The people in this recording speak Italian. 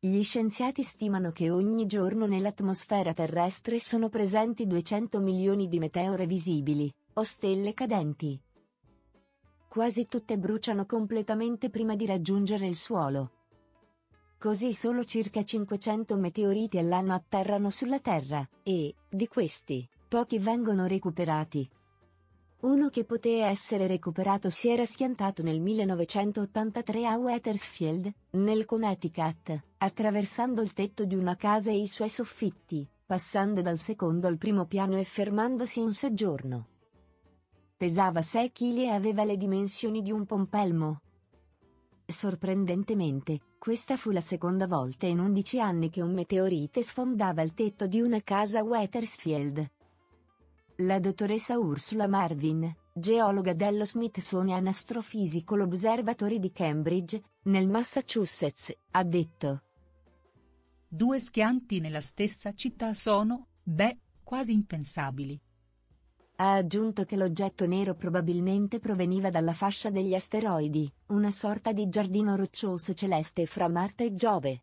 Gli scienziati stimano che ogni giorno nell'atmosfera terrestre sono presenti 200 milioni di meteore visibili, o stelle cadenti. Quasi tutte bruciano completamente prima di raggiungere il suolo. Così solo circa 500 meteoriti all'anno atterrano sulla Terra, e, di questi, pochi vengono recuperati. Uno che poteva essere recuperato si era schiantato nel 1983 a Wethersfield, nel Connecticut, attraversando il tetto di una casa e i suoi soffitti, passando dal secondo al primo piano e fermandosi in soggiorno. Pesava 6 kg e aveva le dimensioni di un pompelmo. Sorprendentemente, questa fu la seconda volta in 11 anni che un meteorite sfondava il tetto di una casa a Wethersfield. La dottoressa Ursula Marvin, geologa dello Smithsonian Astrophysical Observatory di Cambridge, nel Massachusetts, ha detto. Due schianti nella stessa città sono, beh, quasi impensabili. Ha aggiunto che l'oggetto nero probabilmente proveniva dalla fascia degli asteroidi, una sorta di giardino roccioso celeste fra Marte e Giove.